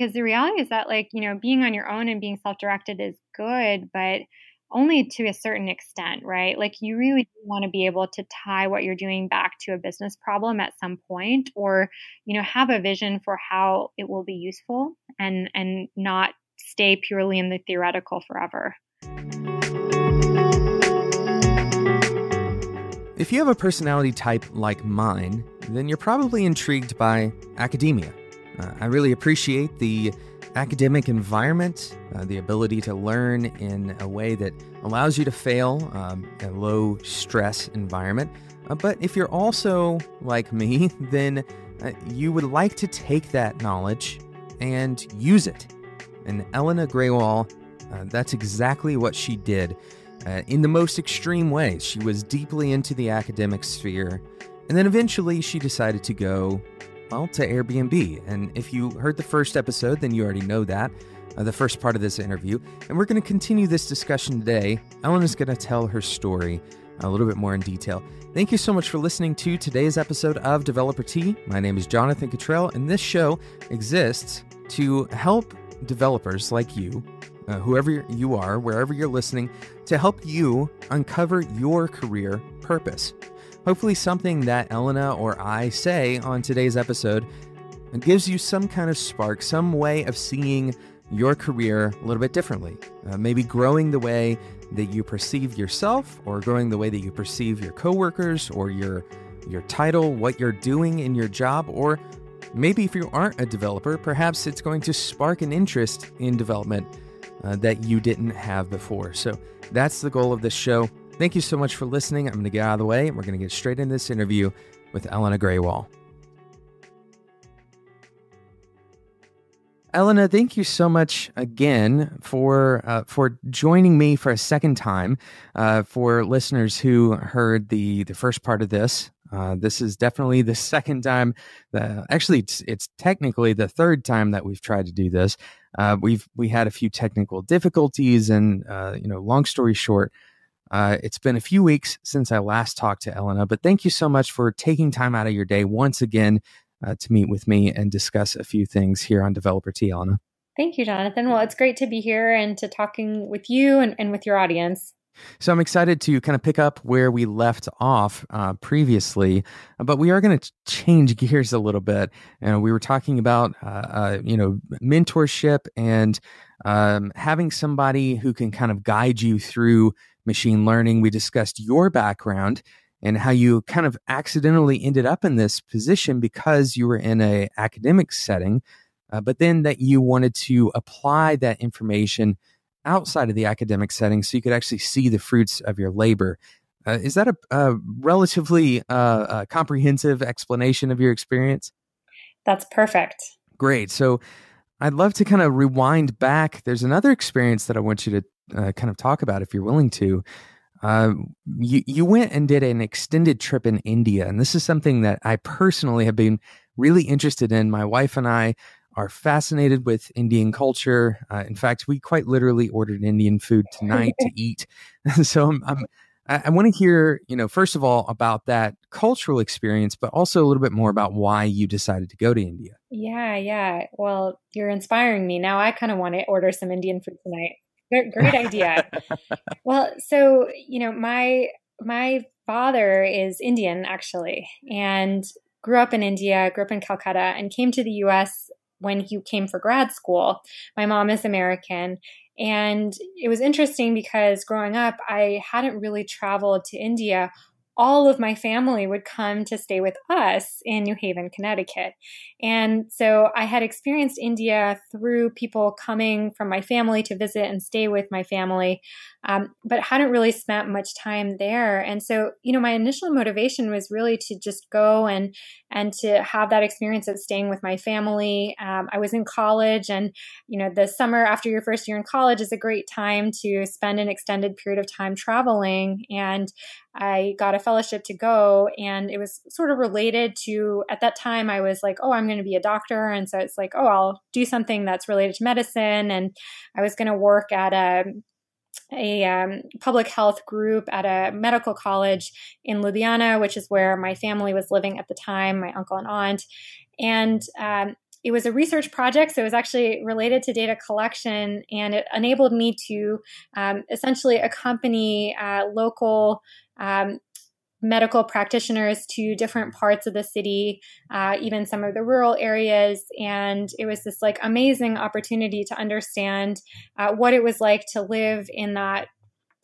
because the reality is that like you know being on your own and being self-directed is good but only to a certain extent right? Like you really want to be able to tie what you're doing back to a business problem at some point or you know have a vision for how it will be useful and and not stay purely in the theoretical forever. If you have a personality type like mine then you're probably intrigued by academia uh, I really appreciate the academic environment, uh, the ability to learn in a way that allows you to fail, um, a low stress environment. Uh, but if you're also like me, then uh, you would like to take that knowledge and use it. And Elena Grewal, uh, that's exactly what she did. Uh, in the most extreme ways. She was deeply into the academic sphere, and then eventually she decided to go well, to Airbnb. And if you heard the first episode, then you already know that, uh, the first part of this interview. And we're going to continue this discussion today. Ellen is going to tell her story a little bit more in detail. Thank you so much for listening to today's episode of Developer Tea. My name is Jonathan Cottrell, and this show exists to help developers like you, uh, whoever you are, wherever you're listening, to help you uncover your career purpose. Hopefully, something that Elena or I say on today's episode gives you some kind of spark, some way of seeing your career a little bit differently. Uh, maybe growing the way that you perceive yourself, or growing the way that you perceive your coworkers, or your your title, what you're doing in your job, or maybe if you aren't a developer, perhaps it's going to spark an interest in development uh, that you didn't have before. So that's the goal of this show. Thank you so much for listening. I'm going to get out of the way and we're going to get straight into this interview with Elena Grewal. Elena, thank you so much again for uh, for joining me for a second time. Uh, for listeners who heard the the first part of this, uh, this is definitely the second time. That, actually, it's, it's technically the third time that we've tried to do this. Uh, we've we had a few technical difficulties, and uh, you know, long story short, uh, it's been a few weeks since I last talked to Elena, but thank you so much for taking time out of your day once again uh, to meet with me and discuss a few things here on Developer Tea, Elena. Thank you, Jonathan. Well, it's great to be here and to talking with you and, and with your audience. So I'm excited to kind of pick up where we left off uh, previously, but we are going to change gears a little bit. And we were talking about, uh, uh, you know, mentorship and um, having somebody who can kind of guide you through machine learning. We discussed your background and how you kind of accidentally ended up in this position because you were in a academic setting, uh, but then that you wanted to apply that information outside of the academic setting so you could actually see the fruits of your labor. Uh, is that a, a relatively uh, a comprehensive explanation of your experience? That's perfect. Great. So I'd love to kind of rewind back. There's another experience that I want you to uh, kind of talk about if you're willing to. Uh, you you went and did an extended trip in India, and this is something that I personally have been really interested in. My wife and I are fascinated with Indian culture. Uh, in fact, we quite literally ordered Indian food tonight to eat. so I'm, I'm I, I want to hear, you know, first of all about that cultural experience, but also a little bit more about why you decided to go to India. Yeah, yeah. Well, you're inspiring me. Now I kind of want to order some Indian food tonight. Great idea. well, so you know, my my father is Indian actually, and grew up in India, grew up in Calcutta, and came to the U.S. when he came for grad school. My mom is American, and it was interesting because growing up, I hadn't really traveled to India all of my family would come to stay with us in New Haven, Connecticut. And so I had experienced India through people coming from my family to visit and stay with my family, um, but hadn't really spent much time there. And so, you know, my initial motivation was really to just go and and to have that experience of staying with my family. Um, I was in college, and you know, the summer after your first year in college is a great time to spend an extended period of time traveling. And I got a fellowship to go, and it was sort of related to at that time I was like, oh, I'm going to be a doctor, and so it's like, oh, I'll do something that's related to medicine, and I was going to work at a a um, public health group at a medical college in Ludhiana, which is where my family was living at the time, my uncle and aunt. And um, it was a research project, so it was actually related to data collection, and it enabled me to um, essentially accompany uh, local um, medical practitioners to different parts of the city, uh, even some of the rural areas. And it was this like amazing opportunity to understand uh, what it was like to live in that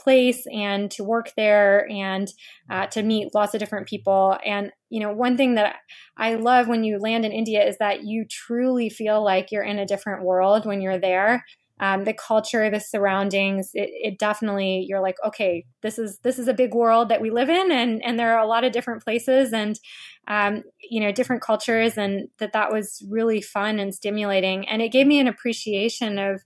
place and to work there and uh, to meet lots of different people. And, you know, one thing that I love when you land in India is that you truly feel like you're in a different world when you're there. Um, the culture, the surroundings, it, it, definitely you're like, okay, this is this is a big world that we live in, and and there are a lot of different places and um, you know different cultures, and that that was really fun and stimulating, and it gave me an appreciation of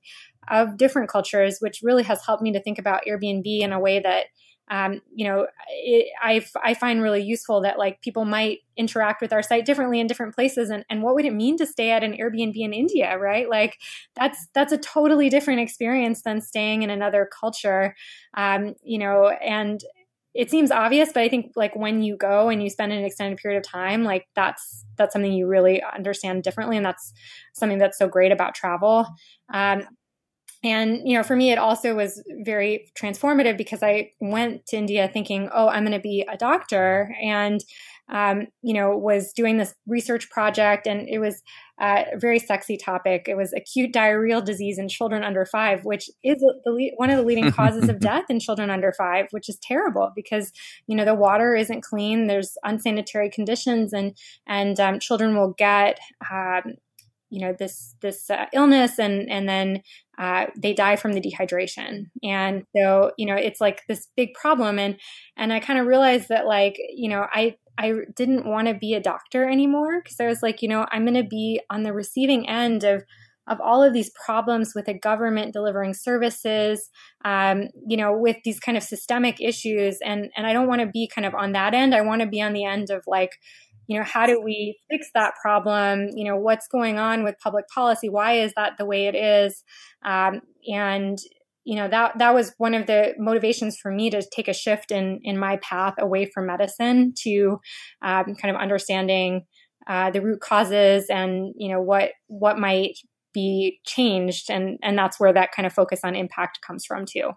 of different cultures, which really has helped me to think about Airbnb in a way that um, you know, it, I, I find really useful that like people might interact with our site differently in different places. And, and what would it mean to stay at an Airbnb in India, right? Like that's, that's a totally different experience than staying in another culture. Um, you know, and it seems obvious, but I think like when you go and you spend an extended period of time, like that's, that's something you really understand differently. And that's something that's so great about travel. Um, and, you know, for me, it also was very transformative because I went to India thinking, oh, I'm going to be a doctor. And, um, you know, was doing this research project and it was a very sexy topic. It was acute diarrheal disease in children under five, which is the, one of the leading causes of death in children under five, which is terrible because, you know, the water isn't clean. There's unsanitary conditions and, and um, children will get, um, you know this this uh, illness and and then uh, they die from the dehydration and so you know it's like this big problem and and i kind of realized that like you know i i didn't want to be a doctor anymore because i was like you know i'm going to be on the receiving end of of all of these problems with a government delivering services, um, you know, with these kind of systemic issues. And, and I don't want to be kind of on that end. I want to be on the end of like, you know how do we fix that problem? You know what's going on with public policy? Why is that the way it is? Um, and you know that that was one of the motivations for me to take a shift in in my path away from medicine to um, kind of understanding uh, the root causes and you know what what might be changed. And and that's where that kind of focus on impact comes from too.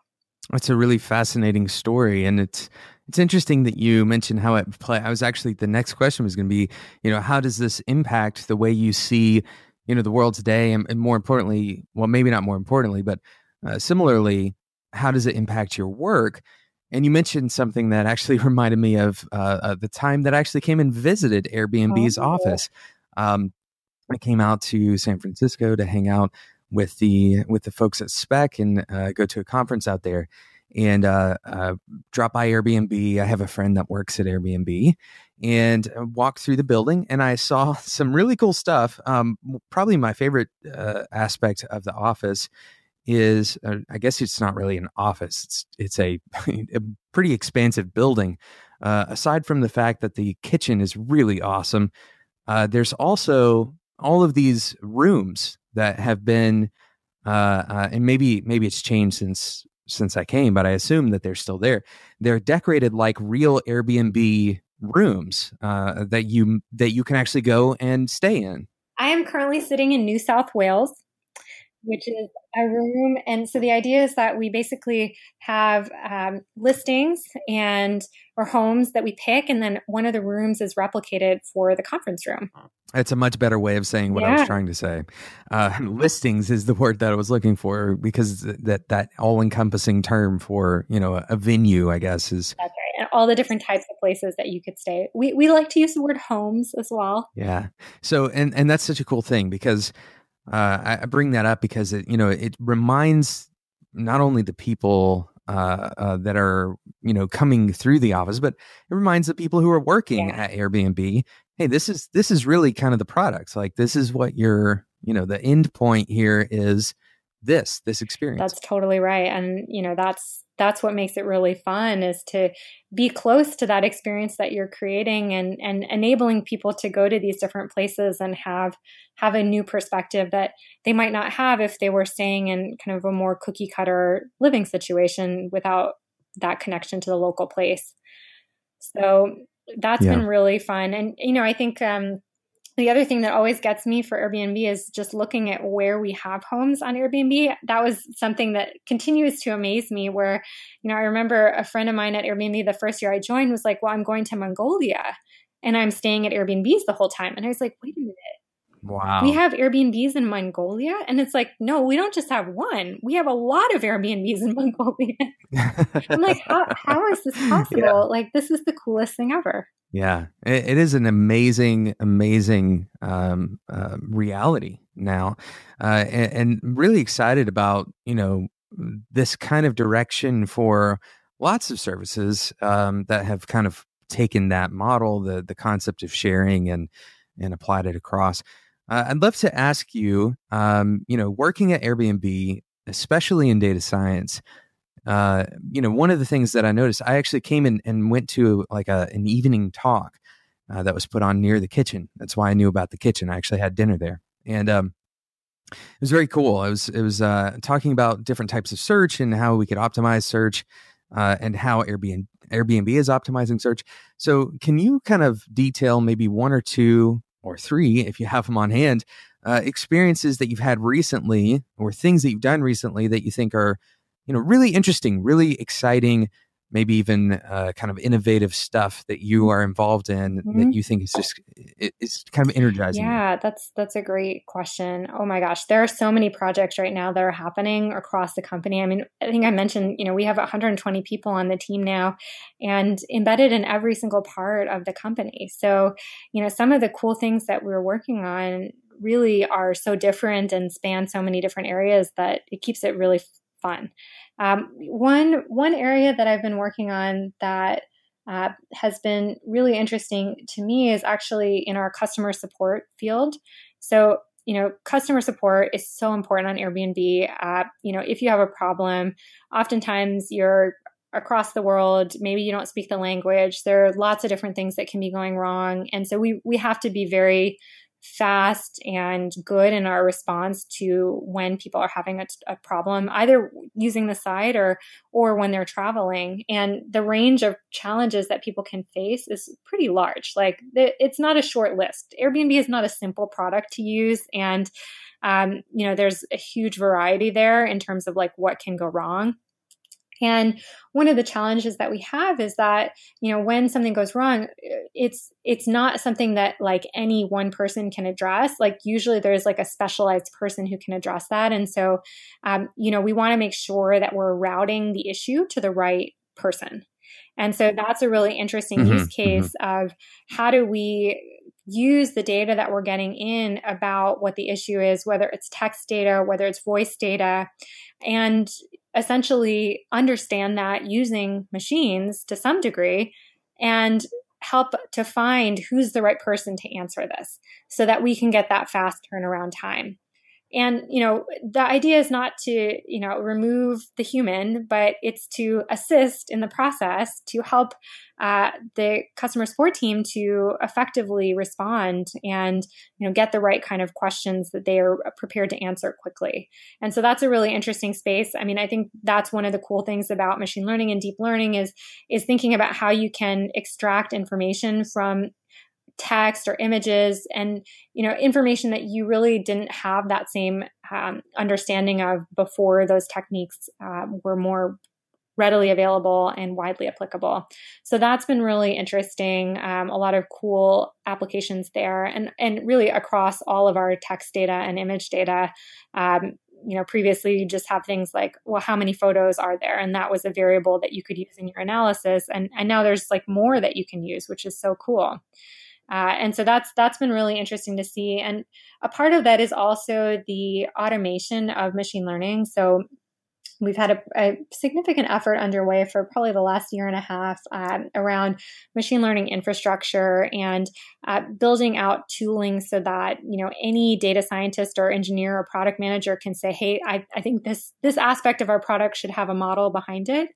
It's a really fascinating story and it's it's interesting that you mentioned how it play. I was actually the next question was going to be, you know, how does this impact the way you see, you know, the world today, and, and more importantly, well, maybe not more importantly, but uh, similarly, how does it impact your work? And you mentioned something that actually reminded me of uh, uh, the time that I actually came and visited Airbnb's oh. office. Um, I came out to San Francisco to hang out with the with the folks at Spec and uh, go to a conference out there and uh, uh, drop by Airbnb. I have a friend that works at Airbnb and uh, walked through the building and I saw some really cool stuff. Um, probably my favorite uh, aspect of the office is uh, I guess it's not really an office. It's it's a, a pretty expansive building. Uh, aside from the fact that the kitchen is really awesome, there's also all of these rooms that have been and maybe maybe it's changed since since I came, but I assume that they're still there. They're decorated like real Airbnb rooms uh, that you that you can actually go and stay in. I am currently sitting in New South Wales, which is a room, and so the idea is that we basically have um, listings and or homes that we pick, and then one of the rooms is replicated for the conference room. It's a much better way of saying what yeah. I was trying to say. Uh, listings is the word that I was looking for because that that all encompassing term for you know a, a venue, I guess, is that's right, and all the different types of places that you could stay. We we like to use the word homes as well. Yeah. So and and that's such a cool thing because uh, I bring that up because it you know it reminds not only the people uh, uh, that are you know coming through the office, but it reminds the people who are working yeah. at Airbnb, hey, this is this is really kind of the products. Like this is what your you know the end point here is this this experience. That's totally right, and you know that's that's what makes it really fun is to be close to that experience that you're creating and and enabling people to go to these different places and have have a new perspective that they might not have if they were staying in kind of a more cookie cutter living situation without that connection to the local place so that's yeah. been really fun and you know i think um the other thing that always gets me for Airbnb is just looking at where we have homes on Airbnb. That was something that continues to amaze me. Where, you know, I remember a friend of mine at Airbnb the first year I joined was like, Well, I'm going to Mongolia and I'm staying at Airbnbs the whole time. And I was like, Wait a minute. Wow. We have Airbnbs in Mongolia. And it's like, no, we don't just have one. We have a lot of Airbnbs in Mongolia. I'm like, how, how is this possible? Yeah. Like, this is the coolest thing ever. Yeah, it, it is an amazing, amazing um, uh, reality now, uh, and, and really excited about you know this kind of direction for lots of services um, that have kind of taken that model, the the concept of sharing, and and applied it across. Uh, I'd love to ask you, um, you know, working at Airbnb, especially in data science, uh, you know, one of the things that I noticed, I actually came in and went to like a, an evening talk uh, that was put on near the kitchen. That's why I knew about the kitchen. I actually had dinner there, and um, it was very cool. It was it was uh, talking about different types of search and how we could optimize search, uh, and how Airbnb Airbnb is optimizing search. So, can you kind of detail maybe one or two or three, if you have them on hand, uh, experiences that you've had recently or things that you've done recently that you think are you know, really interesting, really exciting, maybe even uh, kind of innovative stuff that you are involved in mm-hmm. that you think is just it's kind of energizing. Yeah, that's that's a great question. Oh my gosh, there are so many projects right now that are happening across the company. I mean, I think I mentioned, you know, we have 120 people on the team now and embedded in every single part of the company. So, you know, some of the cool things that we're working on really are so different and span so many different areas that it keeps it really fun. Um, one one area that I've been working on that uh, has been really interesting to me is actually in our customer support field. So you know, customer support is so important on Airbnb. Uh, you know, if you have a problem, oftentimes you're across the world maybe you don't speak the language there are lots of different things that can be going wrong and so we we have to be very fast and good in our response to when people are having a, a, problem either using the site or or when they're traveling. And the range of challenges that people can face is pretty large. Like it's not a short list. Airbnb is not a simple product to use. And um, you know there's a huge variety there in terms of like what can go wrong and one of the challenges that we have is that, you know, when something goes wrong, it's it's not something that like any one person can address. Like usually there's like a specialized person who can address that. And so, um, you know, we want to make sure that we're routing the issue to the right person. And so that's a really interesting mm-hmm, use mm-hmm. case mm-hmm. of how do we use the data that we're getting in about what the issue is, whether it's text data, whether it's voice data, and essentially understand that using machines to some degree and help to find who's the right person to answer this so that we can get that fast turnaround time. And, you know, the idea is not to, you know, remove the human, but it's to assist in the process to help uh, the customer support team to effectively respond and, you know, get the right kind of questions that they are prepared to answer quickly. And so that's a really interesting space. I mean, I think that's one of the cool things about machine learning and deep learning is, is thinking about how you can extract information from text or images and you know information that you really didn't have that same um, understanding of before those techniques uh, were more readily available and widely applicable. So that's been really interesting um, a lot of cool applications there and and really across all of our text data and image data. Um, you know previously you just have things like well how many photos are there? And that was a variable that you could use in your analysis. And and now there's like more that you can use which is so cool uh, and so that's that's been really interesting to see. And a part of that is also the automation of machine learning. So we've had a, a, significant effort underway for probably the last year and a half um, around machine learning infrastructure and uh, building out tooling so that you know any data scientist or engineer or product manager can say hey I, I think this this aspect of our product should have a model behind it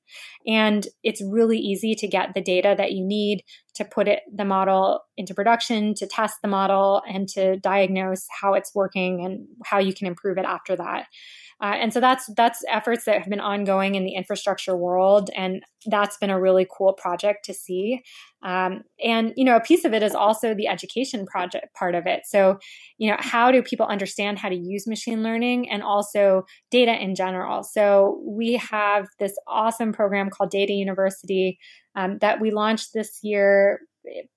and it's really easy to get the data that you need to put it the model into production to test the model and to diagnose how it's working and how you can improve it after that. Uh, and so that's that's efforts that have been ongoing in the infrastructure world, and that's been a really cool project to see. Um, and you know, a piece of it is also the education project part of it. So, you know, how do people understand how to use machine learning and also data in general? So, we have this awesome program called Data University um, that we launched this year.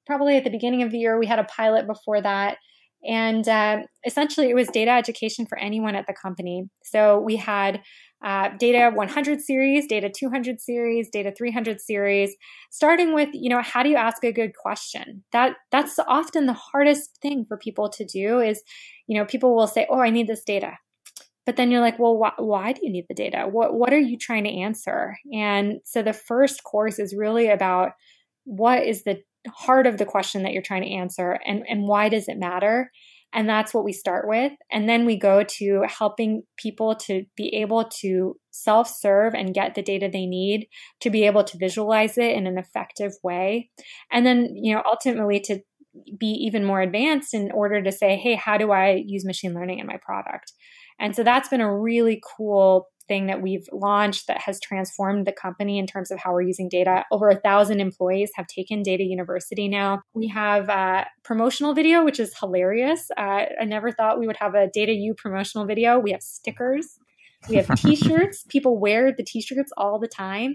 Probably at the beginning of the year, we had a pilot before that. And uh, essentially, it was data education for anyone at the company. So we had uh, data 100 series, data 200 series, data 300 series, starting with, you know, how do you ask a good question? That that's often the hardest thing for people to do is, you know, people will say, "Oh, I need this data." But then you're like, "Well, wh- why do you need the data? What what are you trying to answer?" And so the first course is really about what is the heart of the question that you're trying to answer and and why does it matter? And that's what we start with. And then we go to helping people to be able to self serve and get the data they need to be able to visualize it in an effective way. And then, you know, ultimately to be even more advanced in order to say, hey, how do I use machine learning in my product? And so that's been a really cool thing that we've launched that has transformed the company in terms of how we're using data. Over a thousand employees have taken Data University now. We have a promotional video, which is hilarious. Uh, I never thought we would have a Data U promotional video. We have stickers. We have t-shirts. People wear the t-shirts all the time.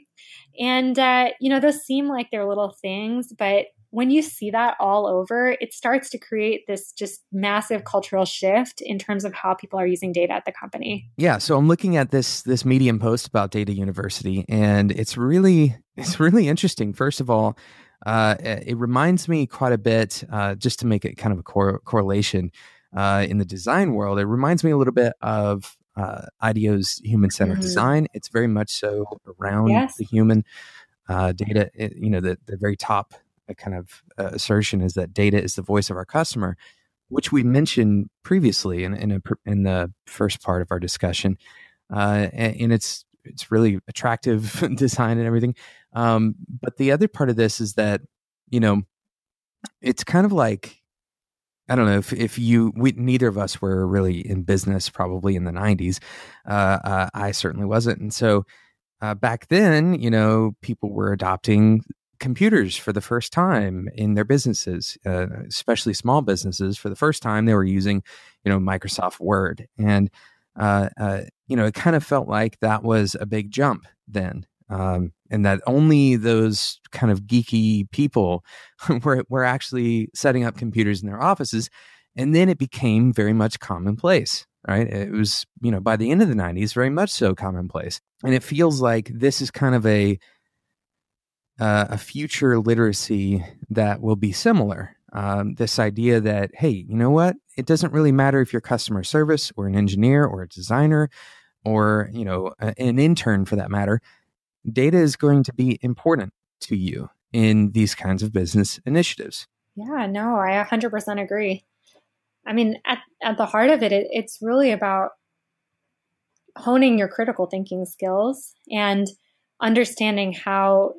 And, uh, you know, those seem like they're little things, but when you see that all over, it starts to create this just massive cultural shift in terms of how people are using data at the company. Yeah, so I'm looking at this this Medium post about Data University, and it's really it's really interesting. First of all, uh, it reminds me quite a bit, uh, just to make it kind of a cor- correlation uh, in the design world. It reminds me a little bit of uh, IDEO's human centered mm-hmm. design. It's very much so around yes. the human uh, data. You know, the the very top a kind of uh, assertion is that data is the voice of our customer, which we mentioned previously in in, a, in the first part of our discussion, uh, and, and, it's it's really attractive design and everything. Um, but the other part of this is that you know it's kind of like I don't know if if you we neither of us were really in business probably in the '90s. Uh, uh, I certainly wasn't, and so. Uh, back then, you know, people were adopting computers for the first time in their businesses, uh, especially small businesses. For the first time, they were using, you know, Microsoft Word, and uh, uh, you know, it kind of felt like that was a big jump then, um, and that only those kind of geeky people were were actually setting up computers in their offices, and then it became very much commonplace. Right. It was, you know, by the end of the 90s, very much so commonplace. And it feels like this is kind of a uh, a future literacy that will be similar. Um, this idea that, hey, you know what? It doesn't really matter if you're customer service or an engineer or a designer or, you know, a, an intern for that matter. Data is going to be important to you in these kinds of business initiatives. Yeah, no, I 100% agree. I mean, at, at the heart of it, it, it's really about honing your critical thinking skills and understanding how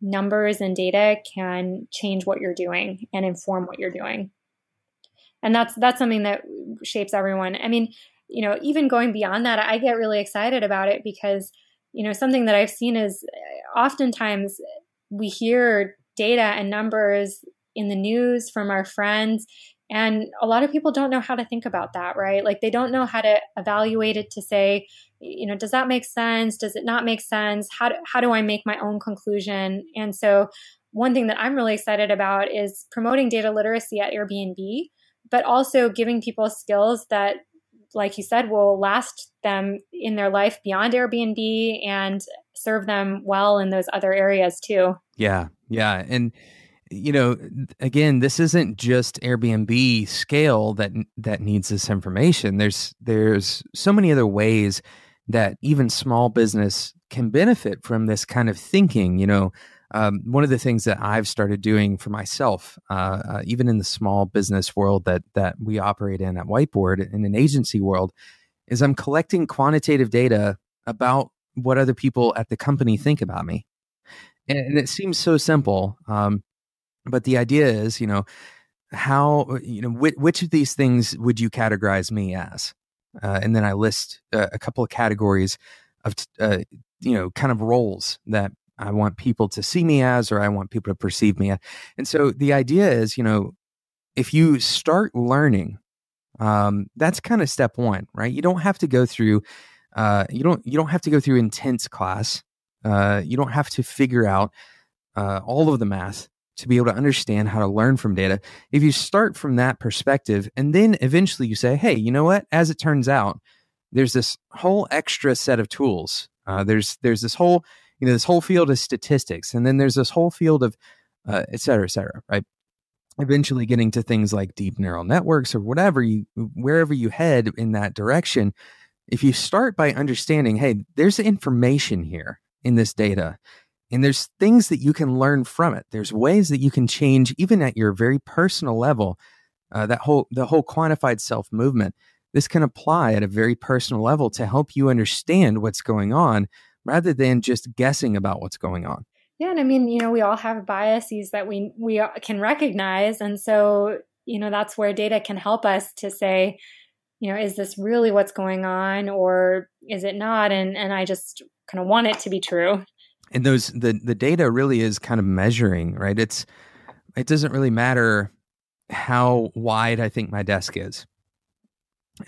numbers and data can change what you're doing and inform what you're doing. And that's that's something that shapes everyone. I mean, you know, even going beyond that, I get really excited about it because, you know, something that I've seen is uh, oftentimes we hear data and numbers in the news from our friends and a lot of people don't know how to think about that, right? Like they don't know how to evaluate it to say, you know, does that make sense? Does it not make sense? How do, how do I make my own conclusion? And so, one thing that I'm really excited about is promoting data literacy at Airbnb, but also giving people skills that, like you said, will last them in their life beyond Airbnb and serve them well in those other areas too. Yeah. Yeah. And, you know again this isn't just airbnb scale that that needs this information there's there's so many other ways that even small business can benefit from this kind of thinking. You know, um, one of the things that I've started doing for myself, uh, uh, even in the small business world that that we operate in at Whiteboard in an agency world, is I'm collecting quantitative data about what other people at the company think about me, and, and it seems so simple. Um, but the idea is, you know, how you know which, which of these things would you categorize me as? Uh, and then I list uh, a couple of categories of uh, you know kind of roles that I want people to see me as, or I want people to perceive me as. And so the idea is, you know, if you start learning, um, that's kind of step one, right? You don't have to go through, uh, you don't you don't have to go through intense class. Uh, you don't have to figure out uh, all of the math to be able to understand how to learn from data. If you start from that perspective, and then eventually you say, hey, you know what? As it turns out, there's this whole extra set of tools. Uh, there's there's this whole you know this whole field of statistics, and then there's this whole field of uh, et cetera, et cetera, right? Eventually getting to things like deep neural networks or whatever you wherever you head in that direction. If you start by understanding, hey, there's information here in this data and there's things that you can learn from it. There's ways that you can change, even at your very personal level. Uh, that whole the whole quantified self movement. This can apply at a very personal level to help you understand what's going on, rather than just guessing about what's going on. Yeah, and I mean, you know, we all have biases that we we can recognize, and so you know that's where data can help us to say, you know, is this really what's going on, or is it not? And and I just kind of want it to be true and those the the data really is kind of measuring right? It's it doesn't really matter how wide i think my desk is.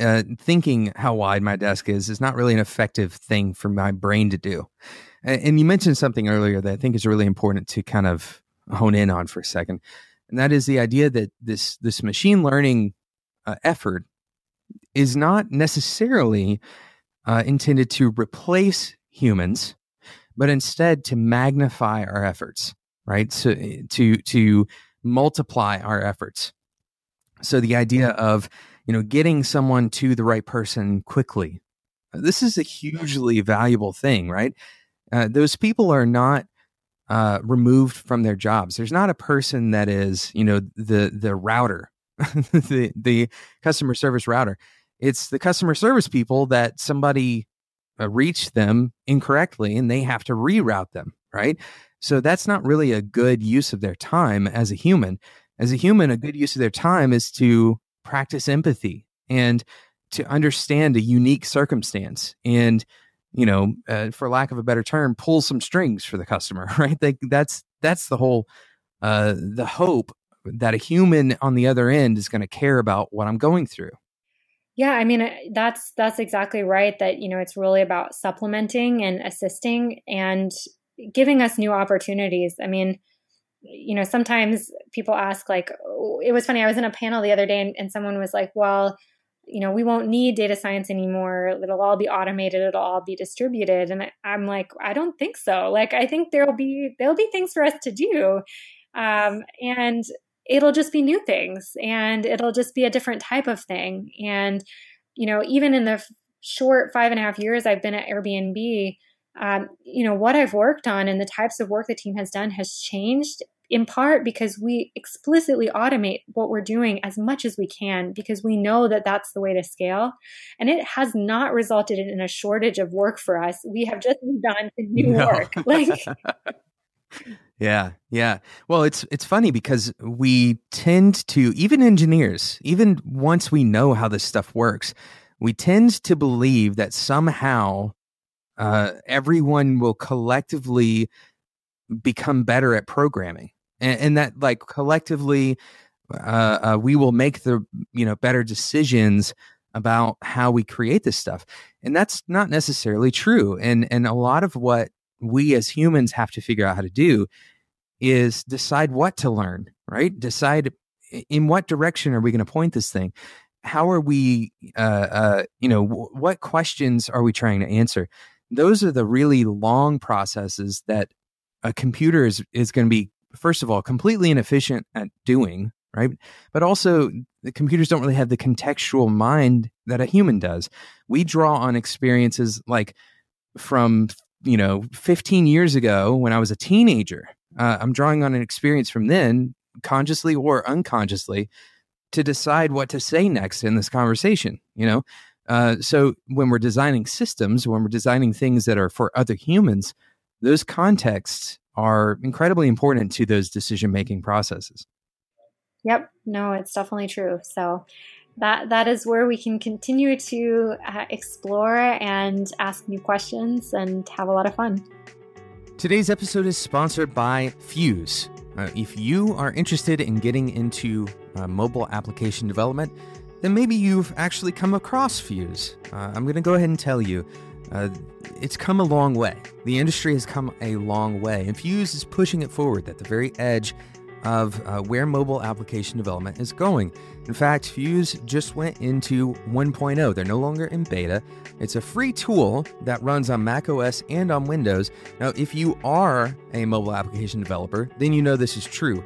Uh, thinking how wide my desk is is not really an effective thing for my brain to do. And, you mentioned something earlier that i think is really important to kind of hone in on for a second and that is the idea that this this machine learning uh, effort is not necessarily uh, intended to replace humans but instead to magnify our efforts, right? So to to multiply our efforts. So the idea of you know getting someone to the right person quickly. This is a hugely valuable thing, right? Uh, those people are not uh, removed from their jobs. There's not a person that is, you know, the the router, the the customer service router. It's the customer service people that somebody uh, reach them incorrectly and they have to reroute them, right? So that's not really a good use of their time as a human. As a human, a good use of their time is to practice empathy and to understand a unique circumstance and you know uh, for lack of a better term pull some strings for the customer right they, that's that's the whole uh, the hope that a human on the other end is going to care about what i'm going through yeah, I mean that's that's exactly right that you know it's really about supplementing and assisting and giving us new opportunities. I mean, you know, sometimes people ask like oh, it was funny I was in a panel the other day and, and someone was like, "Well, you know, we won't need data science anymore. It'll all be automated. It'll all be distributed." And I, I'm like, "I don't think so. Like I think there'll be there'll be things for us to do." Um, and it'll just be new things and it'll just be a different type of thing. And, you know, even in the short five and a half years I've been at Airbnb, um, you know, what I've worked on and the types of work the team has done has changed in part because we explicitly automate what we're doing as much as we can because we know that that's the way to scale. And it has not resulted in a shortage of work for us. We have just moved on to new no. work. Like, Yeah, yeah. Well, it's it's funny because we tend to even engineers, even once we know how this stuff works, we tend to believe that somehow uh, everyone will collectively become better at programming, and, and that like collectively uh, uh, we will make the you know better decisions about how we create this stuff, and that's not necessarily true. And and a lot of what we as humans have to figure out how to do is decide what to learn, right? Decide in what direction are we going to point this thing? How are we, uh, uh, you know, w- what questions are we trying to answer? Those are the really long processes that a computer is, is going to be, first of all, completely inefficient at doing, right? But also, the computers don't really have the contextual mind that a human does. We draw on experiences like from, you know, 15 years ago when I was a teenager, uh, I'm drawing on an experience from then, consciously or unconsciously, to decide what to say next in this conversation. You know, uh, so when we're designing systems, when we're designing things that are for other humans, those contexts are incredibly important to those decision making processes. Yep, no, it's definitely true. So that that is where we can continue to uh, explore and ask new questions and have a lot of fun. Today's episode is sponsored by Fuse. Uh, if you are interested in getting into uh, mobile application development, then maybe you've actually come across Fuse. Uh, I'm going to go ahead and tell you. Uh, it's come a long way. The industry has come a long way, and Fuse is pushing it forward at the very edge of uh, where mobile application development is going. In fact, Fuse just went into 1.0. They're no longer in beta. It's a free tool that runs on Mac OS and on Windows. Now, if you are a mobile application developer, then you know this is true.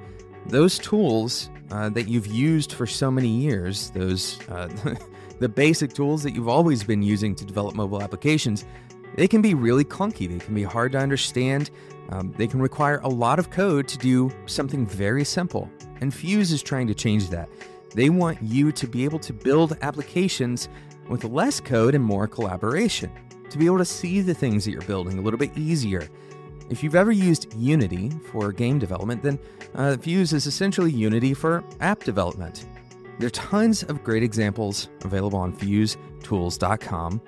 Those tools uh, that you've used for so many years, those uh, the basic tools that you've always been using to develop mobile applications, they can be really clunky. They can be hard to understand. Um, they can require a lot of code to do something very simple. And Fuse is trying to change that. They want you to be able to build applications with less code and more collaboration, to be able to see the things that you're building a little bit easier. If you've ever used Unity for game development, then uh, Fuse is essentially Unity for app development. There are tons of great examples available on fusetools.com,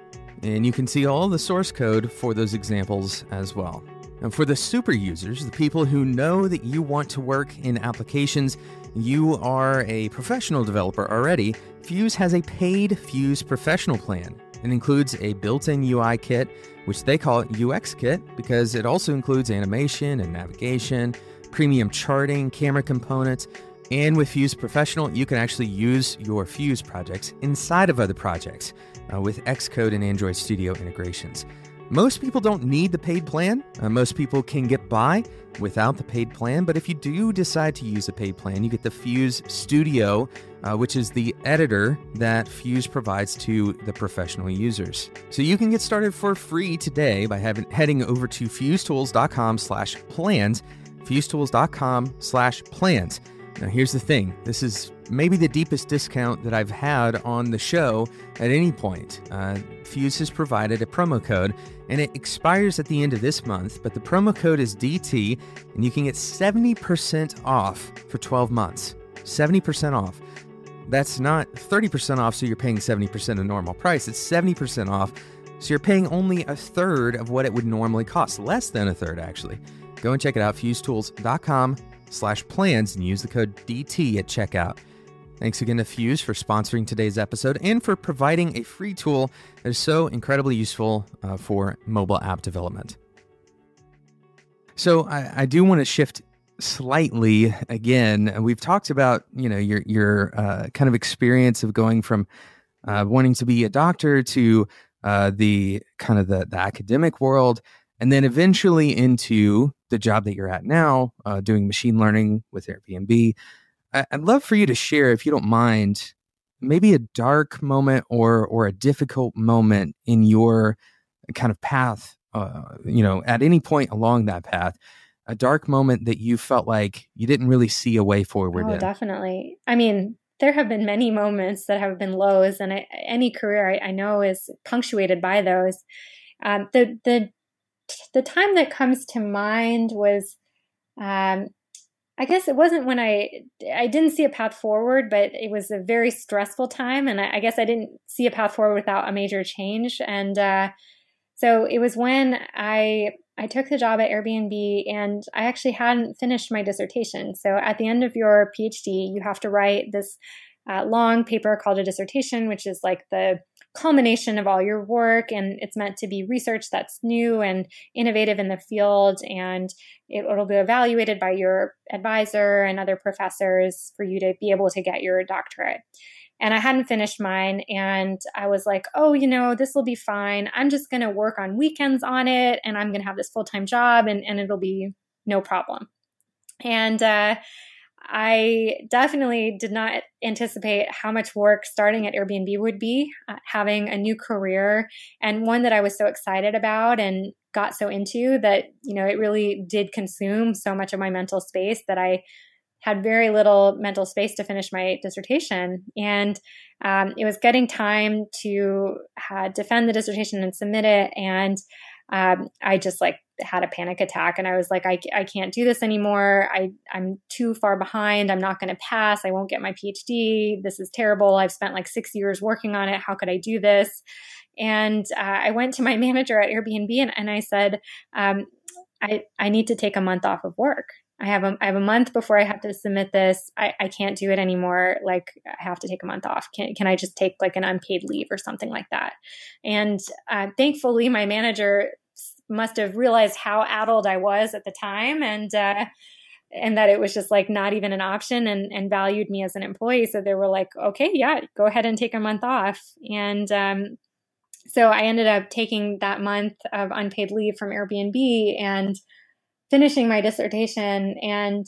and you can see all the source code for those examples as well. And for the super users, the people who know that you want to work in applications, you are a professional developer already, Fuse has a paid Fuse professional plan. It includes a built in UI kit, which they call UX Kit because it also includes animation and navigation, premium charting, camera components, and with Fuse Professional, you can actually use your Fuse projects inside of other projects uh, with Xcode and Android Studio integrations. Most people don't need the paid plan. Uh, most people can get by without the paid plan. But if you do decide to use a paid plan, you get the Fuse Studio, uh, which is the editor that Fuse provides to the professional users. So you can get started for free today by having, heading over to fusetools.com/plans, fusetools.com/plans. Now, here's the thing this is maybe the deepest discount that I've had on the show at any point. Uh, Fuse has provided a promo code and it expires at the end of this month, but the promo code is DT and you can get 70% off for 12 months. 70% off. That's not 30% off, so you're paying 70% of normal price. It's 70% off, so you're paying only a third of what it would normally cost, less than a third actually. Go and check it out, fusetools.com slash plans and use the code DT at checkout. Thanks again to Fuse for sponsoring today's episode and for providing a free tool that is so incredibly useful uh, for mobile app development. So I, I do want to shift slightly again. We've talked about you know your your uh, kind of experience of going from uh, wanting to be a doctor to uh, the kind of the, the academic world, and then eventually into the job that you're at now, uh, doing machine learning with Airbnb. I'd love for you to share, if you don't mind, maybe a dark moment or or a difficult moment in your kind of path. Uh, you know, at any point along that path, a dark moment that you felt like you didn't really see a way forward. Oh, in. definitely. I mean, there have been many moments that have been lows, and I, any career I, I, know is punctuated by those. Um, the the the time that comes to mind was um, I guess it wasn't when I I didn't see a path forward, but it was a very stressful time, and I, I guess I didn't see a path forward without a major change. And uh, so it was when I I took the job at Airbnb, and I actually hadn't finished my dissertation. So at the end of your PhD, you have to write this uh, long paper called a dissertation, which is like the culmination of all your work and it's meant to be research that's new and innovative in the field and it, will be evaluated by your advisor and other professors for you to be able to get your doctorate and I hadn't finished mine. And I was like, oh, you know, this will be fine. I'm just going to work on weekends on it and I'm going to have this full time job and, and it'll be no problem. And uh, I definitely did not anticipate how much work starting at Airbnb would be, uh, having a new career and one that I was so excited about and got so into that, you know, it really did consume so much of my mental space that I had very little mental space to finish my dissertation. And um, it was getting time to uh, defend the dissertation and submit it. And um, I just like had a panic attack and I was like, I, I can't do this anymore. I, I'm too far behind. I'm not going to pass. I won't get my PhD. This is terrible. I've spent like six years working on it. How could I do this? And uh, I went to my manager at Airbnb and, and I said, um, I, I need to take a month off of work. I have a, I have a month before I have to submit this. I, I can't do it anymore. Like I have to take a month off. Can, can I just take like an unpaid leave or something like that? And uh, thankfully, my manager must have realized how addled I was at the time and, uh, and that it was just like not even an option and, and valued me as an employee. So they were like, okay, yeah, go ahead and take a month off. And, um, so I ended up taking that month of unpaid leave from Airbnb and finishing my dissertation. And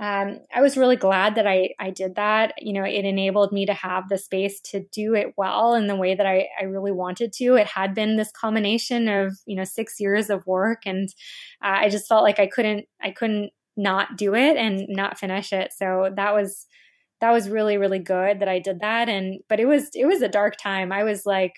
um, I was really glad that I, I did that. You know, it enabled me to have the space to do it well in the way that I, I really wanted to. It had been this culmination of, you know, six years of work. And uh, I just felt like I couldn't, I couldn't not do it and not finish it. So that was, that was really, really good that I did that. And, but it was, it was a dark time. I was like,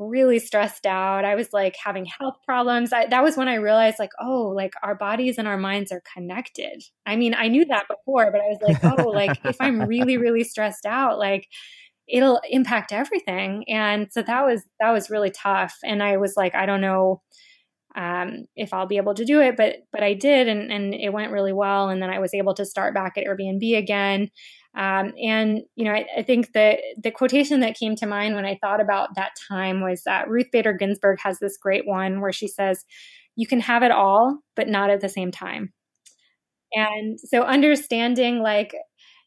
really stressed out. I was like having health problems. I, that was when I realized, like, oh, like our bodies and our minds are connected. I mean, I knew that before, but I was like, oh, like if I'm really, really stressed out, like it'll impact everything. And so that was that was really tough. And I was like, I don't know um, if I'll be able to do it, but but I did, and and it went really well. And then I was able to start back at Airbnb again. Um, and you know, I, I, think that the quotation that came to mind when I thought about that time was that Ruth Bader Ginsburg has this great one where she says, "You can have it all, but not at the same time." And so, understanding like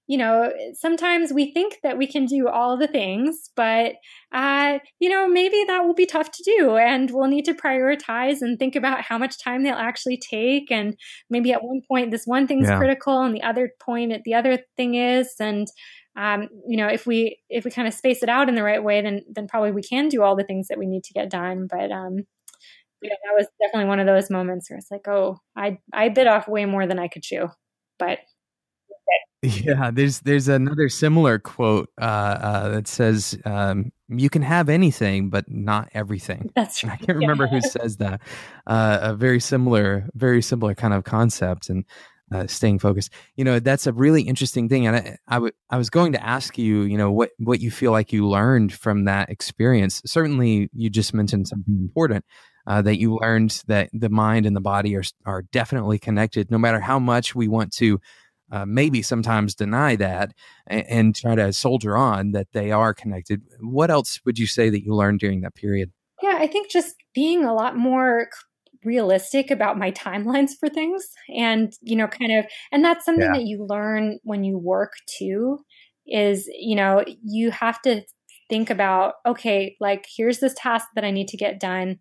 you know, sometimes we think that we can do all the things, but, uh, you know, maybe that will be tough to do. And we'll need to prioritize and think about how much time they'll actually take. And maybe at one point, this one thing's yeah. critical and the other point, the other thing is. And, um, you know, if we, if we kind of space it out in the right way, then, then probably we can do all the things that we need to get done. But, um, yeah, that was definitely one of those moments where it's like, oh, I, I bit off way more than I could chew, but yeah, there's there's another similar quote uh, uh, that says, um, "You can have anything, but not everything." That's right. I can't remember yeah. who says that. Uh, a very similar, very similar kind of concept and uh, staying focused. You know, that's a really interesting thing. And I, I, w- I was going to ask you, you know, what what you feel like you learned from that experience. Certainly, you just mentioned something important. Uh, that you learned that the mind and the body are are definitely connected, no matter how much we want to uh, maybe sometimes deny that and, and, try to soldier on that they are connected. What else would you say that you learned during that period? Yeah, I think just being a lot more realistic about my timelines for things and you know kind of and that's something yeah. that you learn when you work too is you know you have to think about okay like here's this task that i need to get done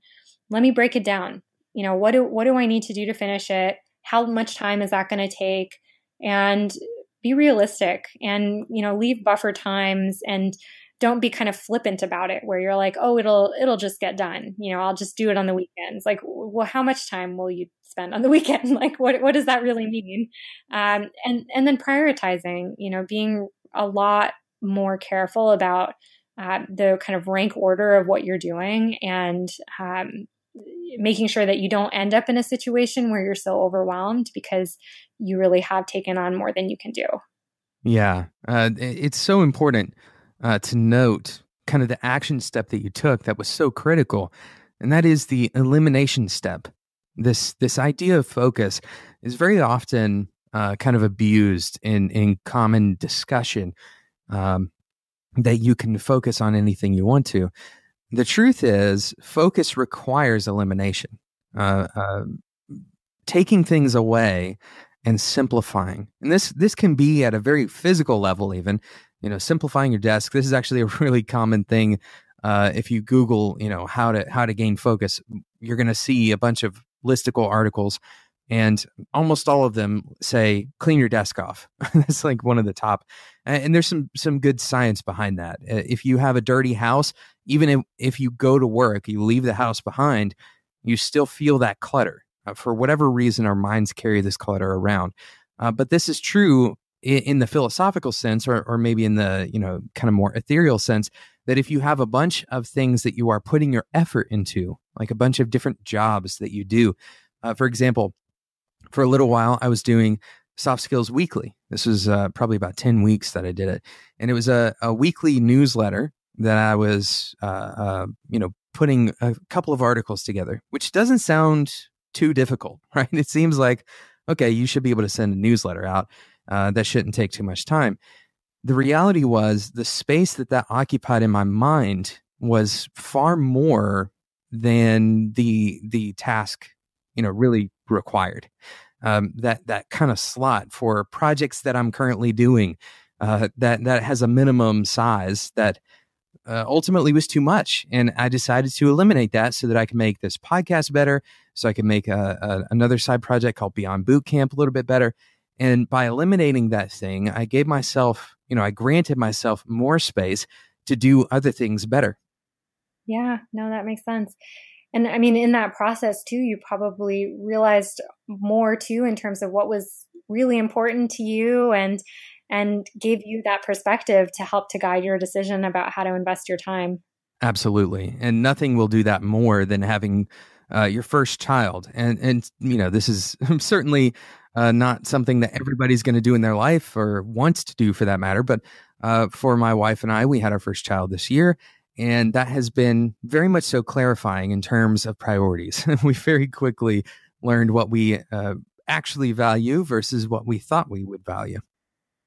let me break it down you know what do what do i need to do to finish it how much time is that going to take and be realistic and you know leave buffer times and don't be kind of flippant about it where you're like oh it'll it'll just get done. You know i'll just do it on the weekends. Like well how much time will you spend on the weekend? Like what what does that really mean? Um, and and then prioritizing you know being a lot more careful about uh, the kind of rank order of what you're doing and um, making sure that you don't end up in a situation where you're so overwhelmed because you really have taken on more than you can do. Yeah, uh, it's so important uh, to note kind of the action step that you took that was so critical, and that is the elimination step. This this idea of focus is very often uh, kind of abused in in common discussion. Um, that you can focus on anything you want to. The truth is, focus requires elimination. Uh, uh, taking things away and simplifying. And this this can be at a very physical level, even you know, simplifying your desk. This is actually a really common thing. Uh, if you Google, you know, how to how to gain focus, you're going to see a bunch of listicle articles, and almost all of them say clean your desk off. That's like one of the top. And there's some some good science behind that. Uh, if you have a dirty house, even if, if you go to work, you leave the house behind, you still feel that clutter. Uh, for whatever reason, our minds carry this clutter around. Uh, but this is true in, in, the philosophical sense, or, or maybe in the you know kind of more ethereal sense, that if you have a bunch of things that you are putting your effort into, like a bunch of different jobs that you do, uh, for example, for a little while I was doing Soft Skills Weekly. This was uh, probably about ten weeks that I did it, and it was a, a weekly newsletter that I was, uh, uh, you know, putting a couple of articles together, which doesn't sound too difficult, right? It seems like, okay, you should be able to send a newsletter out. Uh, that shouldn't take too much time. The reality was the space that that occupied in my mind was far more than the the task, you know, really required. Um, that that kind of slot for projects that I'm currently doing, uh, that that has a minimum size that uh, ultimately was too much. And I decided to eliminate that so that I can make this podcast better, so I can make a, a, another side project called Beyond Boot Camp a little bit better. And by eliminating that thing, I gave myself, you know, I granted myself more space to do other things better. Yeah, no, that makes sense. And I mean, in that process too, you probably realized more too in terms of what was really important to you and and gave you that perspective to help to guide your decision about how to invest your time. Absolutely. And nothing will do that more than having uh, your first child. And, and, you know, this is certainly uh, not something that everybody's going to do in their life or wants to do for that matter. But uh, for my wife and I, we had our first child this year. And that has been very much so clarifying in terms of priorities. we very quickly learned what we uh, actually value versus what we thought we would value.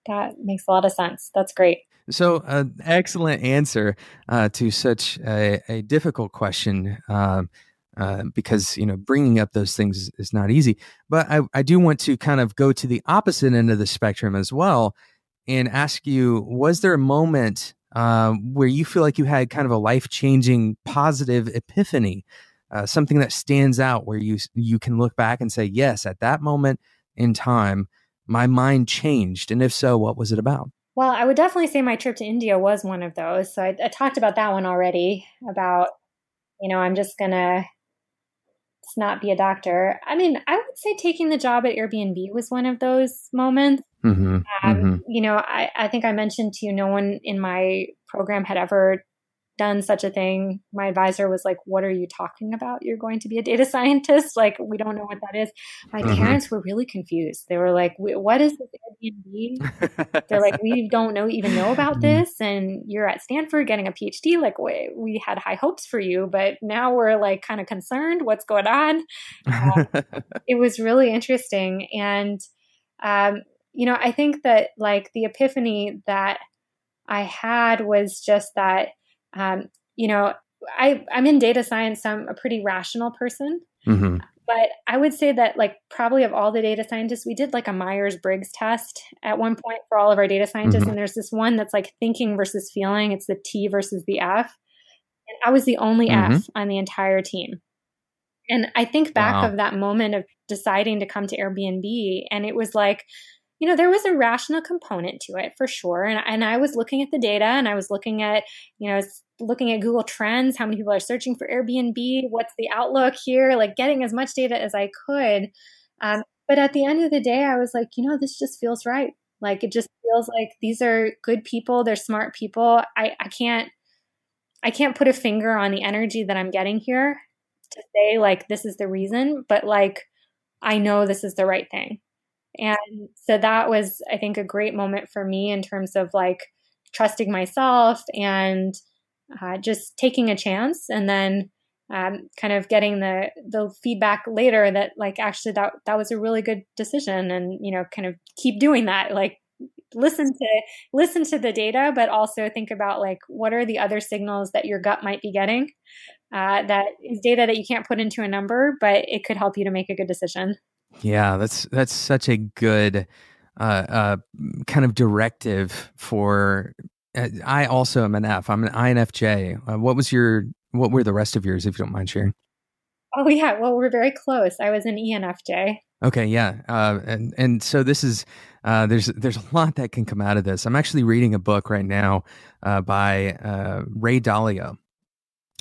That makes a lot of sense. That's great. So, uh, excellent answer uh, to such a, a difficult question. Um, uh, because you know bringing up those things is, not easy. But I, I do want to kind of go to the opposite end of the spectrum as well, and ask you: Was there a moment uh, where you feel like you had kind of a life changing positive epiphany, uh, something that stands out, where you you can look back and say, "Yes, at that moment in time, my mind changed. And if so, what was it about? Well, I would definitely say my trip to India was one of those. So I, I talked about that one already about, you know, I'm just going to not be a doctor. I mean, I would say taking the job at Airbnb was one of those moments. Mm-hmm, um, mm-hmm. You know, I, I think I mentioned to you, no one in my program had ever done such a thing. My advisor was like, What are you talking about? You're going to be a data scientist? Like, we don't know what that is. My mm-hmm. parents were really confused. They were like, What is this Airbnb? They're like, We don't know, even know about mm-hmm. this. And you're at Stanford getting a PhD. Like, we, we had high hopes for you, but now we're like kind of concerned. What's going on? Um, it was really interesting. And, um, you know, I think that like the epiphany that I had was just that um, you know, I, I'm in data science, so I'm a pretty rational person. Mm-hmm. But I would say that, like, probably of all the data scientists, we did like a Myers Briggs test at one point for all of our data scientists. Mm-hmm. And there's this one that's like thinking versus feeling, it's the T versus the F. And I was the only mm-hmm. F on the entire team. And I think back wow. of that moment of deciding to come to Airbnb, and it was like, you know, there was a rational component to it for sure. And, and I was looking at the data and I was looking at, you know, looking at Google Trends, how many people are searching for Airbnb, what's the outlook here, like getting as much data as I could. Um, but at the end of the day, I was like, you know, this just feels right. Like it just feels like these are good people, they're smart people. I, I can't I can't put a finger on the energy that I'm getting here to say like this is the reason, but like I know this is the right thing. And so that was, I think, a great moment for me in terms of like trusting myself and uh, just taking a chance and then um, kind of getting the the feedback later that like actually that that was a really good decision and you know kind of keep doing that like listen to listen to the data but also think about like what are the other signals that your gut might be getting uh, that is data that you can't put into a number but it could help you to make a good decision yeah, that's that's such a good uh, uh, kind of directive for. Uh, I also am an F. I'm an INFJ. Uh, what was your? What were the rest of yours, if you don't mind sharing? Oh yeah, well we're very close. I was an ENFJ. Okay, yeah, uh, and and so this is uh, there's there's a lot that can come out of this. I'm actually reading a book right now uh, by uh, Ray Dalio.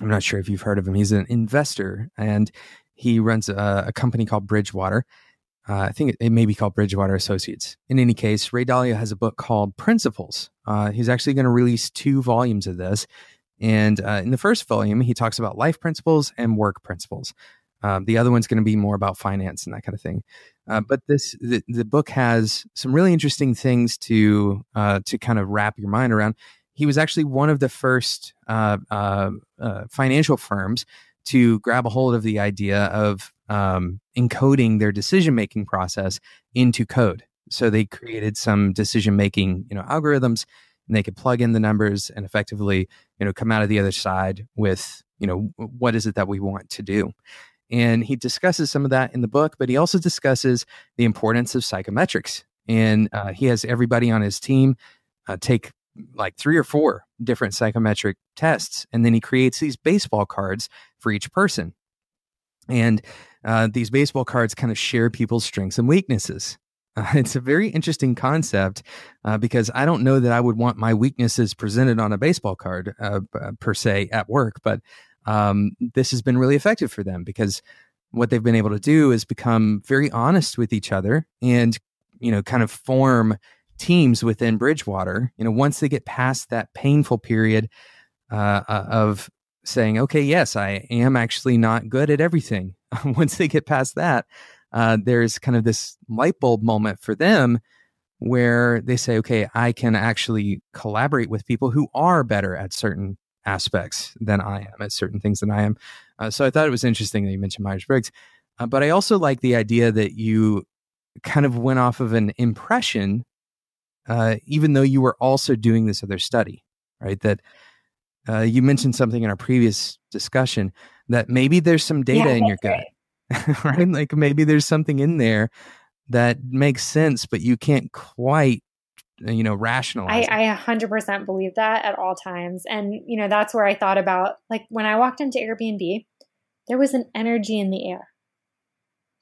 I'm not sure if you've heard of him. He's an investor and he runs a, a company called Bridgewater. Uh, I think it, it, may be called Bridgewater Associates. In any case, Ray Dalio has a book called Principles. Uh, he's actually going to release two volumes of this. And uh, in the first volume, he talks about life principles and work principles. Um, the other one's going to be more about finance and that kind of thing. Uh, but this the, the, book has some really interesting things to uh, to kind of wrap your mind around. He was actually one of the first uh, financial firms to grab a hold of the idea of um, encoding their decision making process into code. So they created some decision making, you know, algorithms, and they could plug in the numbers and effectively, you know, come out of the other side with, you know, what is it that we want to do. And he discusses some of that in the book, but he also discusses the importance of psychometrics. And uh, he has everybody on his team uh, take like three or four different psychometric tests, and then he creates these baseball cards for each person. And uh, these baseball cards kind of share people's strengths and weaknesses. Uh, it's a very interesting concept uh, because I don't know that I would want my weaknesses presented on a baseball card uh, per se at work, but um, this has been really effective for them because what they've been able to do is become very honest with each other and you know kind of form teams within Bridgewater. You know, once they get past that painful period uh, uh of saying, okay, yes, I am actually not good at everything. once they get past that, uh, there's kind of this light bulb moment for them where they say, okay, I can actually collaborate with people who are better at certain aspects than I am, at certain things than I am. Uh, so I thought it was interesting that you mentioned Myers Briggs. Uh, but I also like the idea that you kind of went off of an impression, uh, even though you were also doing this other study, right? That uh, you mentioned something in our previous discussion that maybe there's some data yeah, in your gut. Right. right? Like maybe there's something in there that makes sense, but you can't quite uh, you know rationalize I, I 100% believe that at all times and you know that's where i thought about like when i walked into airbnb there was an energy in the air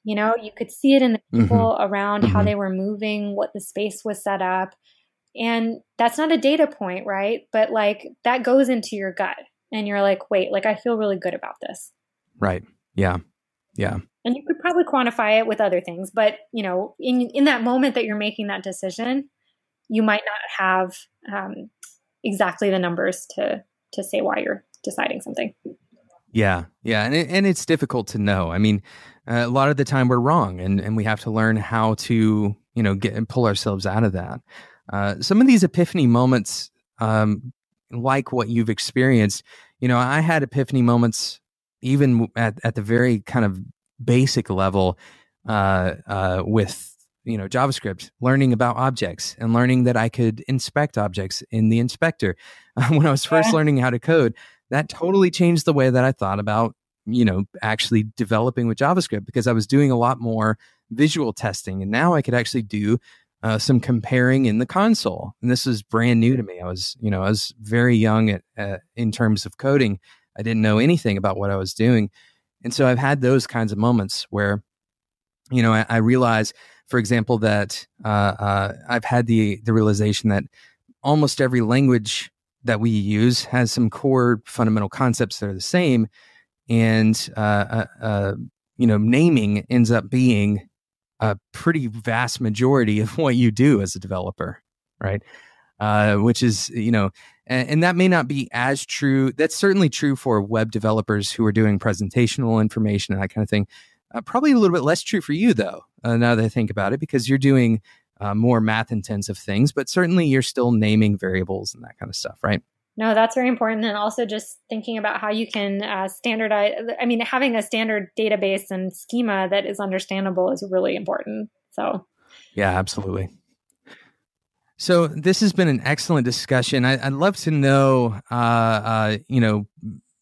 you know you could see it in the people mm-hmm. around mm-hmm. how they were moving what the space was set up and that's not a data point right but like that goes into your gut and you're like wait like i feel really good about this right yeah yeah. And you could probably quantify it with other things, but you know, in in that moment that you're making that decision, you might not have um, exactly the numbers to to say why you're deciding something. Yeah, yeah, and it, and it's difficult to know. I mean, uh, a lot of the time we're wrong, and and we have to learn how to you know get and pull ourselves out of that. Uh, some of these epiphany moments, um, like what you've experienced, you know, I had epiphany moments even at, at the very kind of basic level uh, uh, with you know JavaScript, learning about objects and learning that I could inspect objects in the inspector. when I was first yeah. learning how to code, that totally changed the way that I thought about you know actually developing with JavaScript because I was doing a lot more visual testing, and now I could actually do uh, some comparing in the console. And this was brand new to me. I was you know I was very young at, uh, in terms of coding I didn't know anything about what I was doing. And so I've had those kinds of moments where, you know, I, I realize, for example, that uh, uh, I've had the the realization that almost every language that we use has some core fundamental concepts that are the same, and uh, uh, uh you know, naming ends up being a pretty vast majority of what you do as a developer, right? Uh, which is you know and, and, that may not be as true. That's certainly true for web developers who are doing presentational information and that kind of thing. Uh, probably a little bit less true for you, though, uh, now that I think about it, because you're doing more math intensive things, but certainly you're still naming variables and that kind of stuff, right? No, that's very important. And also just thinking about how you can uh, standardize. I mean, having a standard database and schema that is understandable is really important. So, yeah, absolutely. So this has been an excellent discussion. I, would love to know, uh, uh, you know,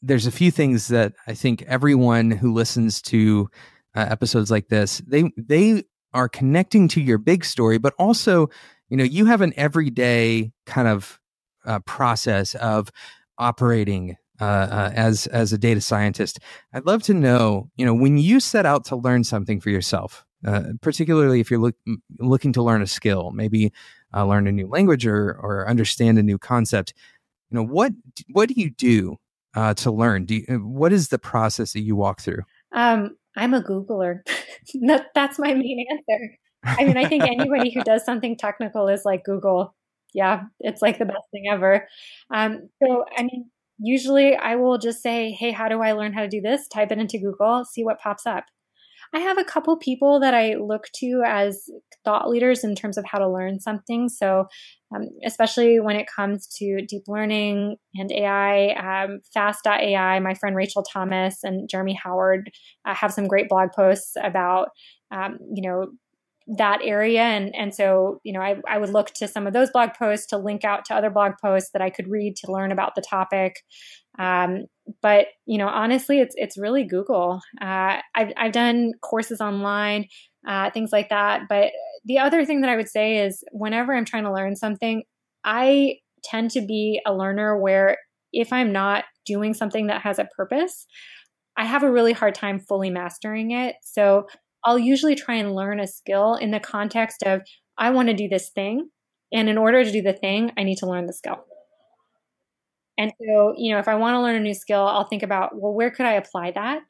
there's a few things that I think everyone who listens to uh, episodes like this, they they are connecting to your big story, but also, you know, you have an everyday kind of uh, process of operating uh, uh, as as a data scientist. I'd love to know, you know, when you set out to learn something for yourself, uh, particularly if you're look, looking to learn a skill, maybe uh, learn a new language or or understand a new concept. You know what what do you do uh, to learn? Do you, what is the process that you walk through? Um, I'm a Googler. that, that's my main answer. I mean, I think anybody who does something technical is like Google. Yeah, it's like the best thing ever. Um, so, I mean, usually I will just say, "Hey, how do I learn how to do this?" Type it into Google, see what pops up. I have a couple people that I look to as thought leaders in terms of how to learn something. So, um, especially when it comes to deep learning and AI, um, Fast.ai, my friend Rachel Thomas and Jeremy Howard uh, have some great blog posts about, um, you know, that area. And and so you know I, I would look to some of those blog posts to link out to other blog posts that I could read to learn about the topic. Um, but you know honestly it's it's really Google. Uh, I've, I've done courses online uh, things like that. But the other thing that I would say is whenever I'm trying to learn something I tend to be a learner where if I'm not doing something that has a purpose I have a really hard time fully mastering it. So I'll usually try and learn a skill in the context of I want to do this thing. And in order to do the thing, I need to learn the skill. And so, you know, if I want to learn a new skill, I'll think about, well, where could I apply that?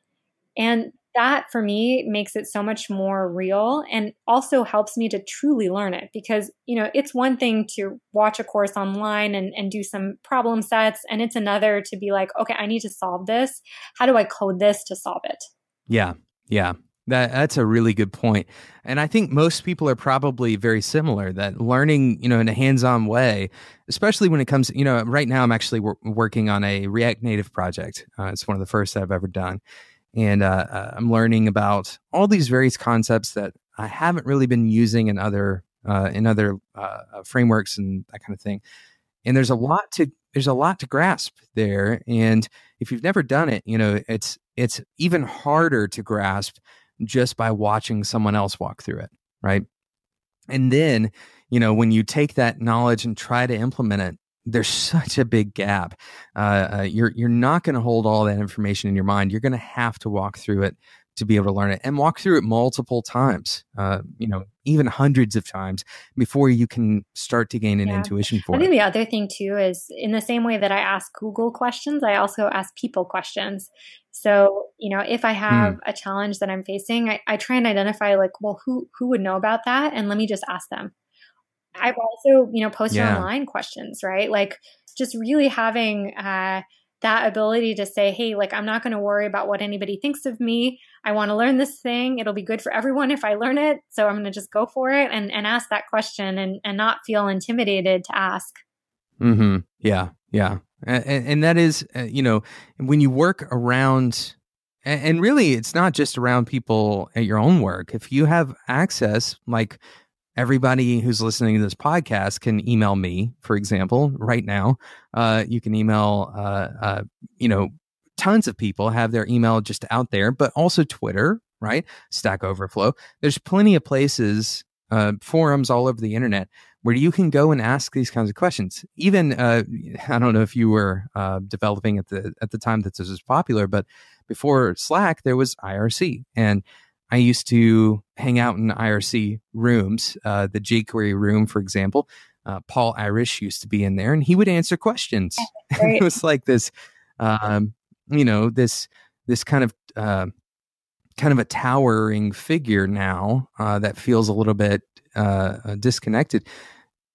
And that for me makes it so much more real and also helps me to truly learn it because, you know, it's one thing to watch a course online and, and do some problem sets. And it's another to be like, okay, I need to solve this. How do I code this to solve it? Yeah. Yeah. That that's a really good point. And I think most people are probably very similar that learning, you know, in a hands-on way, especially when it comes, you know, right now I'm actually wor- working on a React Native project. Uh, it's one of the first that I've ever done. And uh, uh, I'm learning about all these various concepts that I haven't really been using in other uh, in other uh, frameworks and that kind of thing. And there's a lot to there's a lot to grasp there. And if you've never done it, you know, it's it's even harder to grasp just by watching someone else walk through it, right? And then, you know, when you take that knowledge and try to implement it, there's such a big gap. Uh, uh, you're you're not going to hold all that information in your mind. You're going to have to walk through it to be able to learn it and walk through it multiple times, uh, you know, even hundreds of times before you can start to gain an yeah. intuition for I it. think the other thing too is in the same way that I ask Google questions, I also ask people questions. So, you know, if I have hmm. a challenge that I'm facing, I, I try and identify like, well, who who would know about that? And let me just ask them. I've also, you know, posted yeah. online questions, right? Like just really having uh that ability to say, hey, like, I'm not going to worry about what anybody thinks of me. I want to learn this thing. It'll be good for everyone if I learn it. So I'm going to just go for it and, and ask that question and, and not feel intimidated to ask. Hmm. Yeah. Yeah. And, and that is, uh, you know, when you work around, and really, it's not just around people at your own work. If you have access, like everybody who's listening to this podcast can email me, for example, right now. Uh, you can email, uh, uh, you know, tons of people have their email just out there, but also Twitter, right? Stack Overflow. There's plenty of places, uh, forums all over the internet where you can go and ask these kinds of questions. Even uh, I don't know if you were uh, developing at the at the time that this was popular, but before Slack, there was IRC, and I used to hang out in IRC rooms, uh, the jQuery room, for example. Uh, Paul Irish used to be in there, and he would answer questions. it was like this, um, you know, this this kind of uh, kind of a towering figure now uh, that feels a little bit uh, uh, disconnected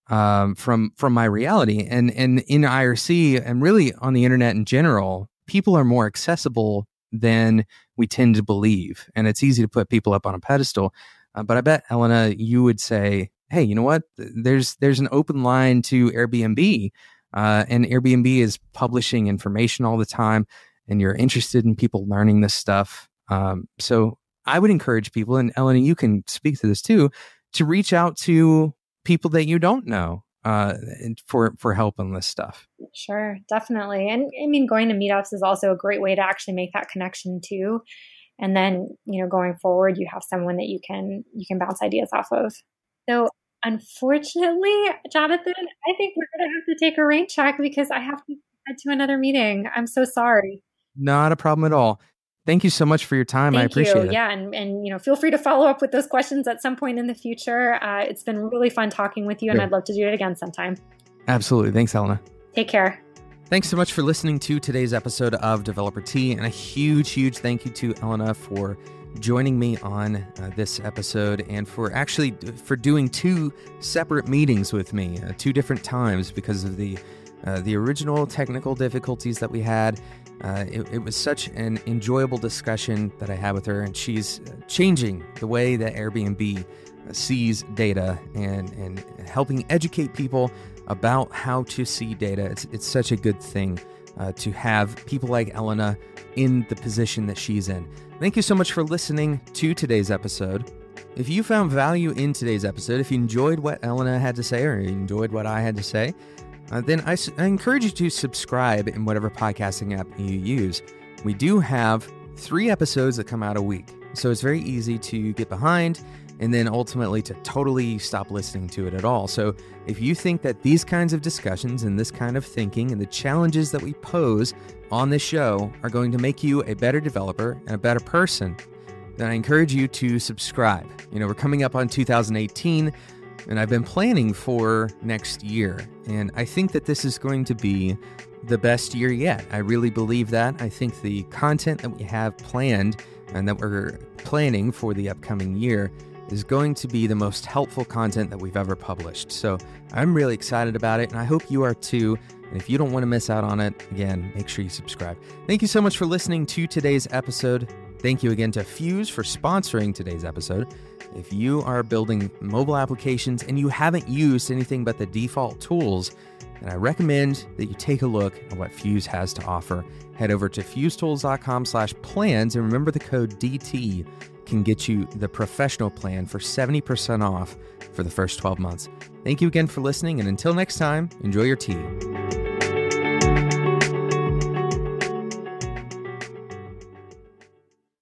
um, from from my reality. And and in IRC and really on the internet in general, people are more accessible than we tend to believe. And it's easy to put people up on a pedestal. Uh, but I bet, Elena, you would say, hey, you know what? There's there's an open line to Airbnb, uh, and Airbnb is publishing information all the time, and you're interested in people learning this stuff. Um, so I would encourage people, and Elena, you can speak to this too, to reach out to people that you don't know uh, for for help on this stuff. Sure, definitely. And I mean, going to meetups is also a great way to actually make that connection too. And then, you know, going forward, you have someone that you can you can bounce ideas off of. So, unfortunately, Jonathan, I think we're going to have to take a rain check because I have to head to another meeting. I'm so sorry. Not a problem at all. Thank you so much for your time. Thank I appreciate you. it. Yeah, and and you know, feel free to follow up with those questions at some point in the future. Uh, it's been really fun talking with you, and I'd love to do it again sometime. Absolutely. Thanks, Elena. Take care. Thanks so much for listening to today's episode of Developer Tea, and a huge, huge thank you to Elena for joining me on uh, this episode and for actually for doing two separate meetings with me, uh, two different times because of the uh, the original technical difficulties that we had. Uh, it, it, was such an enjoyable discussion that I had with her, and she's uh, changing the way that Airbnb uh, sees data and, and helping educate people about how to see data. It's, it's such a good thing uh, to have people like Elena in the position that she's in. Thank you so much for listening to today's episode. If you found value in today's episode, if you enjoyed what Elena had to say or you enjoyed what I had to say, uh, then I, I encourage you to subscribe in whatever podcasting app you use. We do have three episodes that come out a week, so it's very easy to get behind and then ultimately to totally stop listening to it at all. So, if you think that these kinds of discussions and this kind of thinking and the challenges that we pose on this show are going to make you a better developer and a better person, then I encourage you to subscribe. You know, we're coming up on 2018 and I've been planning for next year. And I think that this is going to be the best year yet. I really believe that. I think the content that we have planned and that we're planning for the upcoming year is going to be the most helpful content that we've ever published. So I'm really excited about it, and I hope you are too. And if you don't want to miss out on it, again, make sure you subscribe. Thank you so much for listening to today's episode. Thank you again to Fuse for sponsoring today's episode. If you are building mobile applications and you haven't used anything but the default tools, then I recommend that you take a look at what Fuse has to offer. Head over to fusetools.com/plans and remember the code DT can get you the professional plan for 70% off for the first 12 months. Thank you again for listening, and until next time, enjoy your tea.